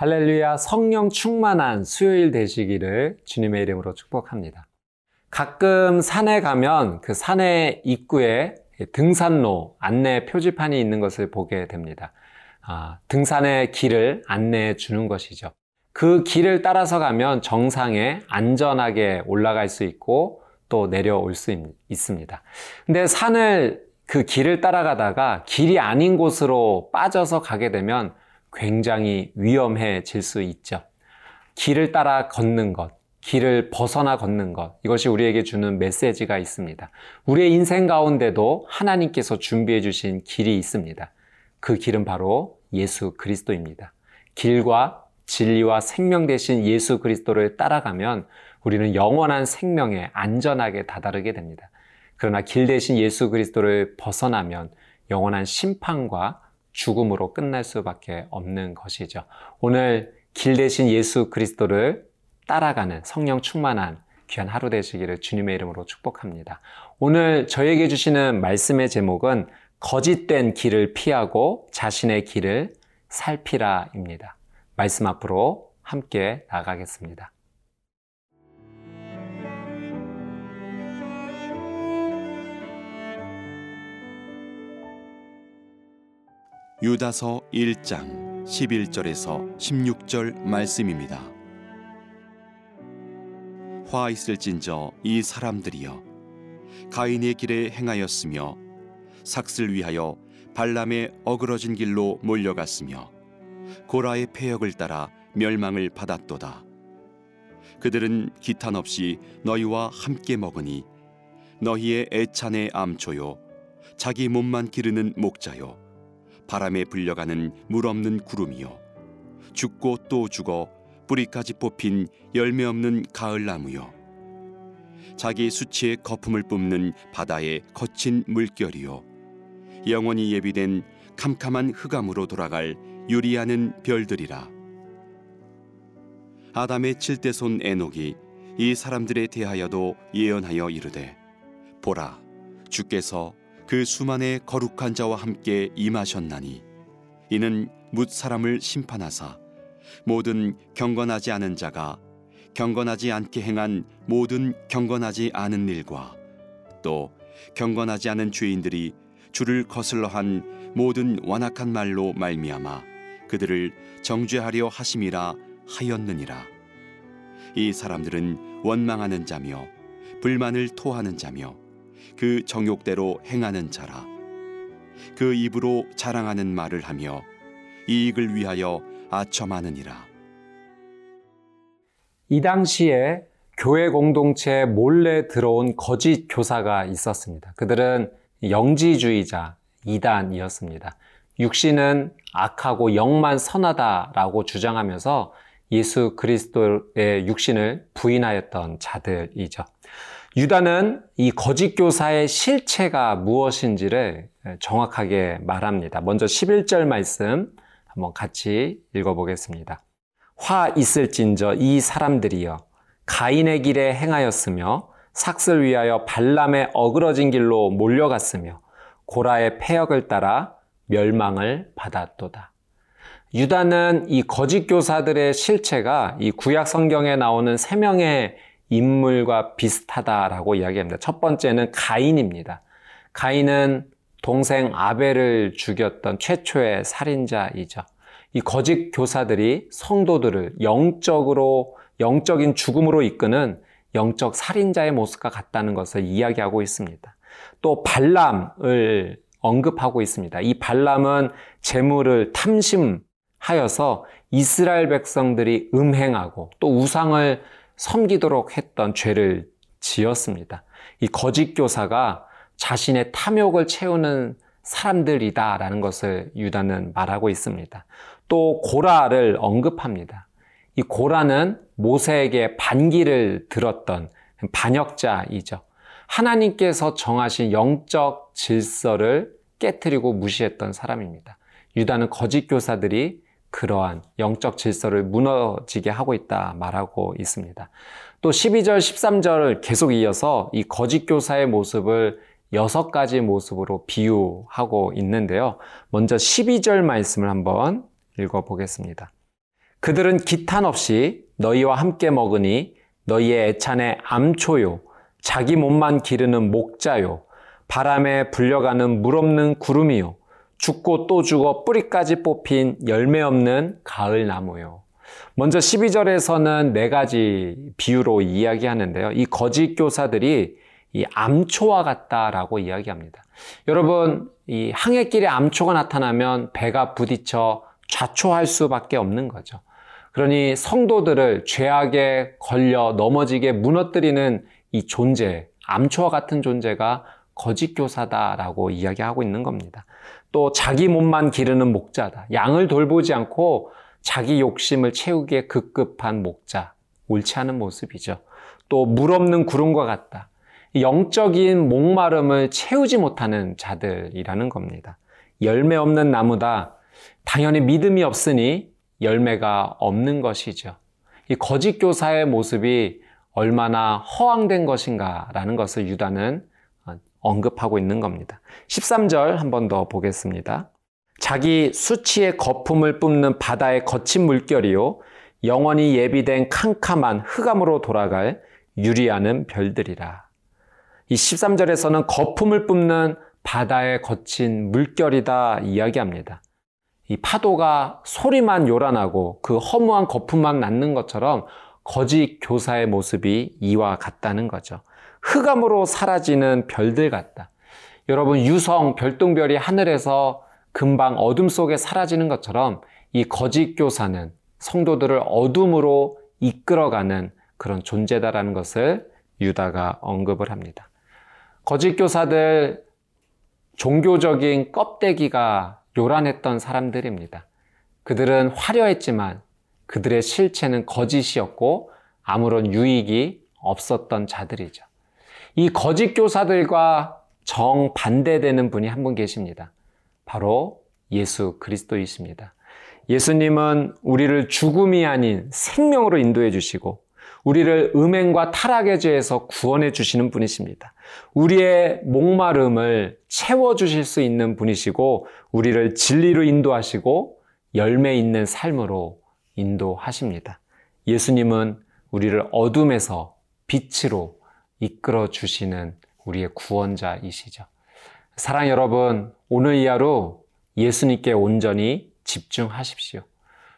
할렐루야 성령 충만한 수요일 되시기를 주님의 이름으로 축복합니다. 가끔 산에 가면 그 산의 입구에 등산로 안내 표지판이 있는 것을 보게 됩니다. 아, 등산의 길을 안내해 주는 것이죠. 그 길을 따라서 가면 정상에 안전하게 올라갈 수 있고 또 내려올 수 있습니다. 근데 산을 그 길을 따라가다가 길이 아닌 곳으로 빠져서 가게 되면 굉장히 위험해질 수 있죠. 길을 따라 걷는 것, 길을 벗어나 걷는 것, 이것이 우리에게 주는 메시지가 있습니다. 우리의 인생 가운데도 하나님께서 준비해 주신 길이 있습니다. 그 길은 바로 예수 그리스도입니다. 길과 진리와 생명 대신 예수 그리스도를 따라가면 우리는 영원한 생명에 안전하게 다다르게 됩니다. 그러나 길 대신 예수 그리스도를 벗어나면 영원한 심판과 죽음으로 끝날 수밖에 없는 것이죠. 오늘 길 대신 예수 그리스도를 따라가는 성령 충만한 귀한 하루 되시기를 주님의 이름으로 축복합니다. 오늘 저에게 주시는 말씀의 제목은 거짓된 길을 피하고 자신의 길을 살피라입니다. 말씀 앞으로 함께 나가겠습니다. 유다서 1장 11절에서 16절 말씀입니다. 화 있을진저 이 사람들이여 가인의 길에 행하였으며 삭슬 위하여 발람의 어그러진 길로 몰려갔으며 고라의 폐역을 따라 멸망을 받았도다. 그들은 기탄 없이 너희와 함께 먹으니 너희의 애찬의 암초요 자기 몸만 기르는 목자요 바람에 불려가는 물 없는 구름이요. 죽고 또 죽어 뿌리까지 뽑힌 열매 없는 가을 나무요. 자기 수치의 거품을 뿜는 바다의 거친 물결이요. 영원히 예비된 캄캄한 흑암으로 돌아갈 유리하는 별들이라. 아담의 칠대손 에녹이 이 사람들에 대하여도 예언하여 이르되 보라 주께서 그 수만의 거룩한 자와 함께 임하셨나니 이는 묻 사람을 심판하사 모든 경건하지 않은 자가 경건하지 않게 행한 모든 경건하지 않은 일과 또 경건하지 않은 죄인들이 주를 거슬러 한 모든 완악한 말로 말미암아 그들을 정죄하려 하심이라 하였느니라. 이 사람들은 원망하는 자며 불만을 토하는 자며 그 정욕대로 행하는 자라 그 입으로 자랑하는 말을 하며 이익을 위하여 아첨하느니라 이 당시에 교회 공동체에 몰래 들어온 거짓 교사가 있었습니다. 그들은 영지주의자 이단이었습니다. 육신은 악하고 영만 선하다라고 주장하면서 예수 그리스도의 육신을 부인하였던 자들이죠. 유다는 이 거짓 교사의 실체가 무엇인지를 정확하게 말합니다. 먼저 11절 말씀 한번 같이 읽어보겠습니다. 화 있을진저 이 사람들이여 가인의 길에 행하였으며 삭슬 위하여 발람의 어그러진 길로 몰려갔으며 고라의 폐역을 따라 멸망을 받았도다. 유다는 이 거짓 교사들의 실체가 이 구약 성경에 나오는 세 명의 인물과 비슷하다라고 이야기합니다. 첫 번째는 가인입니다. 가인은 동생 아벨을 죽였던 최초의 살인자이죠. 이 거짓 교사들이 성도들을 영적으로 영적인 죽음으로 이끄는 영적 살인자의 모습과 같다는 것을 이야기하고 있습니다. 또 발람을 언급하고 있습니다. 이 발람은 재물을 탐심하여서 이스라엘 백성들이 음행하고 또 우상을 섬기도록 했던 죄를 지었습니다. 이 거짓 교사가 자신의 탐욕을 채우는 사람들이다라는 것을 유다는 말하고 있습니다. 또 고라를 언급합니다. 이 고라는 모세에게 반기를 들었던 반역자이죠. 하나님께서 정하신 영적 질서를 깨뜨리고 무시했던 사람입니다. 유다는 거짓 교사들이 그러한 영적 질서를 무너지게 하고 있다 말하고 있습니다. 또 12절, 13절을 계속 이어서 이 거짓 교사의 모습을 여섯 가지 모습으로 비유하고 있는데요. 먼저 12절 말씀을 한번 읽어 보겠습니다. 그들은 기탄 없이 너희와 함께 먹으니 너희의 애찬의 암초요 자기 몸만 기르는 목자요 바람에 불려가는 물 없는 구름이요 죽고 또 죽어 뿌리까지 뽑힌 열매 없는 가을 나무요. 먼저 12절에서는 네 가지 비유로 이야기하는데요. 이 거짓 교사들이 이 암초와 같다라고 이야기합니다. 여러분, 이 항해길에 암초가 나타나면 배가 부딪혀 좌초할 수밖에 없는 거죠. 그러니 성도들을 죄악에 걸려 넘어지게 무너뜨리는 이 존재, 암초와 같은 존재가 거짓 교사다라고 이야기하고 있는 겁니다. 또 자기 몸만 기르는 목자다. 양을 돌보지 않고 자기 욕심을 채우기에 급급한 목자. 옳지 않은 모습이죠. 또 물 없는 구름과 같다. 영적인 목마름을 채우지 못하는 자들이라는 겁니다. 열매 없는 나무다. 당연히 믿음이 없으니 열매가 없는 것이죠. 이 거짓 교사의 모습이 얼마나 허황된 것인가라는 것을 유다는 언급하고 있는 겁니다. 13절 한 번 더 보겠습니다. 자기 수치의 거품을 뿜는 바다의 거친 물결이요. 영원히 예비된 캄캄한 흑암으로 돌아갈 유리하는 별들이라. 이 13절에서는 거품을 뿜는 바다의 거친 물결이다 이야기합니다. 이 파도가 소리만 요란하고 그 허무한 거품만 낳는 것처럼 거짓 교사의 모습이 이와 같다는 거죠. 흑암으로 사라지는 별들 같다. 여러분, 유성, 별똥별이 하늘에서 금방 어둠 속에 사라지는 것처럼 이 거짓 교사는 성도들을 어둠으로 이끌어가는 그런 존재다라는 것을 유다가 언급을 합니다. 거짓 교사들 종교적인 껍데기가 요란했던 사람들입니다. 그들은 화려했지만 그들의 실체는 거짓이었고 아무런 유익이 없었던 자들이죠. 이 거짓 교사들과 정반대되는 분이 한 분 계십니다. 바로 예수 그리스도이십니다. 예수님은 우리를 죽음이 아닌 생명으로 인도해 주시고 우리를 음행과 타락의 죄에서 구원해 주시는 분이십니다. 우리의 목마름을 채워 주실 수 있는 분이시고 우리를 진리로 인도하시고 열매 있는 삶으로 인도하십니다. 예수님은 우리를 어둠에서 빛으로 이끌어 주시는 우리의 구원자이시죠. 사랑 여러분, 오늘 이 하루 예수님께 온전히 집중하십시오.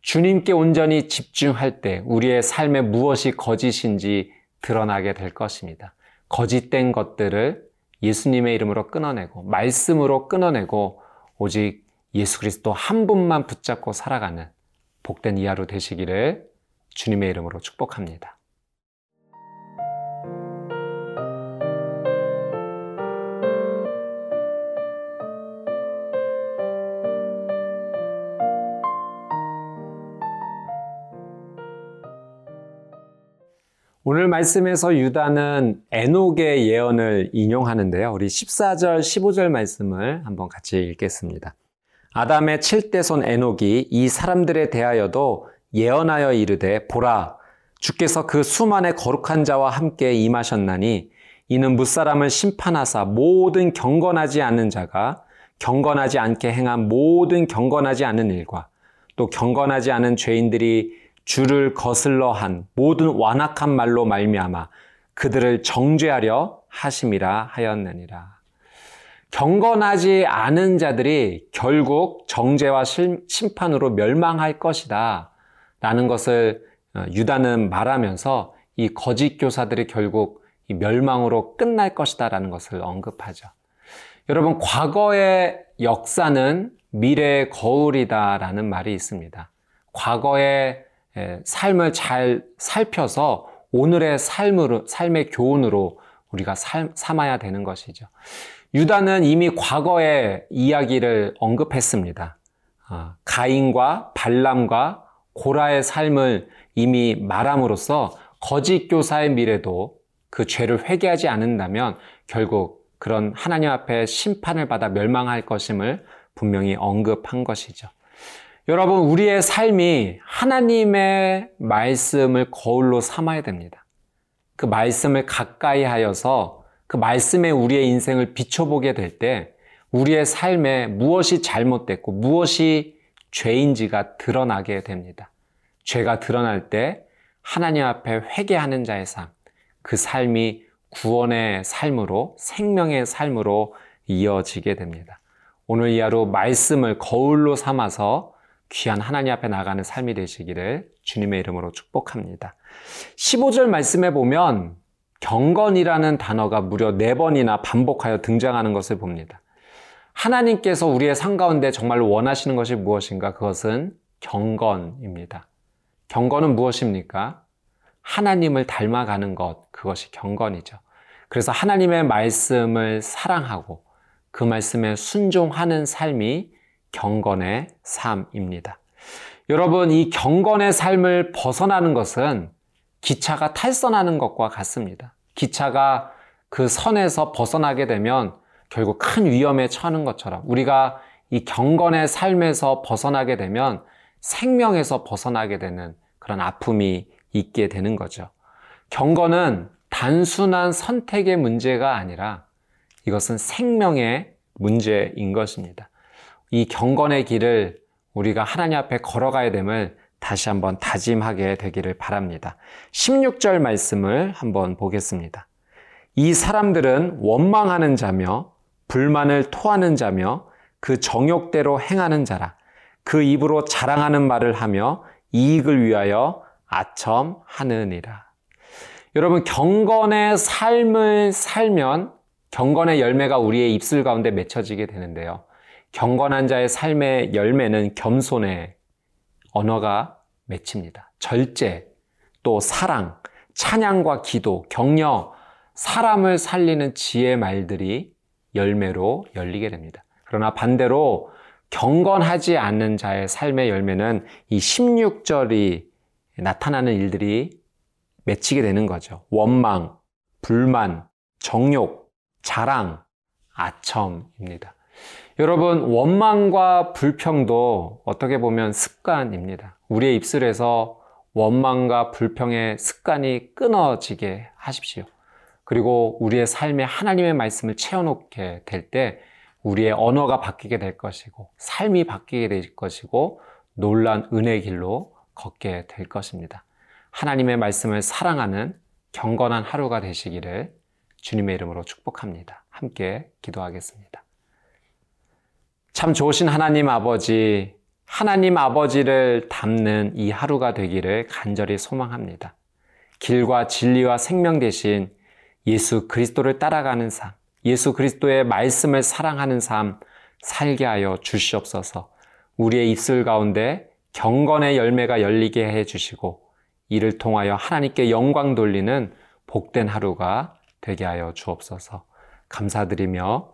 주님께 온전히 집중할 때 우리의 삶에 무엇이 거짓인지 드러나게 될 것입니다. 거짓된 것들을 예수님의 이름으로 끊어내고 말씀으로 끊어내고 오직 예수 그리스도 한 분만 붙잡고 살아가는 복된 이 하루 되시기를 주님의 이름으로 축복합니다. 오늘 말씀에서 유다는 에녹의 예언을 인용하는데요. 우리 14절, 15절 말씀을 한번 같이 읽겠습니다. 아담의 7대손 에녹이 이 사람들에 대하여도 예언하여 이르되 보라 주께서 그 수만의 거룩한 자와 함께 임하셨나니 이는 무사람을 심판하사 모든 경건하지 않는 자가 경건하지 않게 행한 모든 경건하지 않은 일과 또 경건하지 않은 죄인들이 주를 거슬러 한 모든 완악한 말로 말미암아 그들을 정죄하려 하심이라 하였느니라. 경건하지 않은 자들이 결국 정죄와 심판으로 멸망할 것이다. 라는 것을 어, 유다는 말하면서 이 거짓 교사들이 결국 멸망으로 끝날 것이다. 라는 것을 언급하죠. 여러분, 과거의 역사는 미래의 거울이다. 라는 말이 있습니다. 과거의 예, 삶을 잘 살펴서 오늘의 삶으로, 삶의 교훈으로 우리가 삶, 삼아야 되는 것이죠. 유다는 이미 과거의 이야기를 언급했습니다. 아, 가인과 발람과 고라의 삶을 이미 말함으로써 거짓 교사의 미래도 그 죄를 회개하지 않는다면 결국 그런 하나님 앞에 심판을 받아 멸망할 것임을 분명히 언급한 것이죠. 여러분, 우리의 삶이 하나님의 말씀을 거울로 삼아야 됩니다. 그 말씀을 가까이 하여서 그 말씀에 우리의 인생을 비춰보게 될 때 우리의 삶에 무엇이 잘못됐고 무엇이 죄인지가 드러나게 됩니다. 죄가 드러날 때 하나님 앞에 회개하는 자의 삶, 그 삶이 구원의 삶으로 생명의 삶으로 이어지게 됩니다. 오늘 이 하루 말씀을 거울로 삼아서 귀한 하나님 앞에 나가는 삶이 되시기를 주님의 이름으로 축복합니다. 15절 말씀에 보면 경건이라는 단어가 무려 4번이나 반복하여 등장하는 것을 봅니다. 하나님께서 우리의 삶 가운데 정말 원하시는 것이 무엇인가? 그것은 경건입니다. 경건은 무엇입니까? 하나님을 닮아가는 것, 그것이 경건이죠. 그래서 하나님의 말씀을 사랑하고 그 말씀에 순종하는 삶이 경건의 삶입니다. 여러분, 이 경건의 삶을 벗어나는 것은 기차가 탈선하는 것과 같습니다. 기차가 그 선에서 벗어나게 되면 결국 큰 위험에 처하는 것처럼 우리가 이 경건의 삶에서 벗어나게 되면 생명에서 벗어나게 되는 그런 아픔이 있게 되는 거죠. 경건은 단순한 선택의 문제가 아니라 이것은 생명의 문제인 것입니다. 이 경건의 길을 우리가 하나님 앞에 걸어가야 됨을 다시 한번 다짐하게 되기를 바랍니다. 16절 말씀을 한번 보겠습니다. 이 사람들은 원망하는 자며 불만을 토하는 자며 그 정욕대로 행하는 자라. 그 입으로 자랑하는 말을 하며 이익을 위하여 아첨하느니라. 여러분, 경건의 삶을 살면 경건의 열매가 우리의 입술 가운데 맺혀지게 되는데요. 경건한 자의 삶의 열매는 겸손의 언어가 맺힙니다. 절제, 또 사랑, 찬양과 기도, 격려, 사람을 살리는 지혜 말들이 열매로 열리게 됩니다. 그러나 반대로 경건하지 않는 자의 삶의 열매는 이 16절이 나타나는 일들이 맺히게 되는 거죠. 원망, 불만, 정욕, 자랑, 아첨입니다. 여러분, 원망과 불평도 어떻게 보면 습관입니다. 우리의 입술에서 원망과 불평의 습관이 끊어지게 하십시오. 그리고 우리의 삶에 하나님의 말씀을 채워놓게 될 때 우리의 언어가 바뀌게 될 것이고 삶이 바뀌게 될 것이고 놀란 은혜 길로 걷게 될 것입니다. 하나님의 말씀을 사랑하는 경건한 하루가 되시기를 주님의 이름으로 축복합니다. 함께 기도하겠습니다. 참 좋으신 하나님 아버지, 하나님 아버지를 담는 이 하루가 되기를 간절히 소망합니다. 길과 진리와 생명 대신 예수 그리스도를 따라가는 삶, 예수 그리스도의 말씀을 사랑하는 삶 살게 하여 주시옵소서. 우리의 입술 가운데 경건의 열매가 열리게 해 주시고 이를 통하여 하나님께 영광 돌리는 복된 하루가 되게 하여 주옵소서. 감사드리며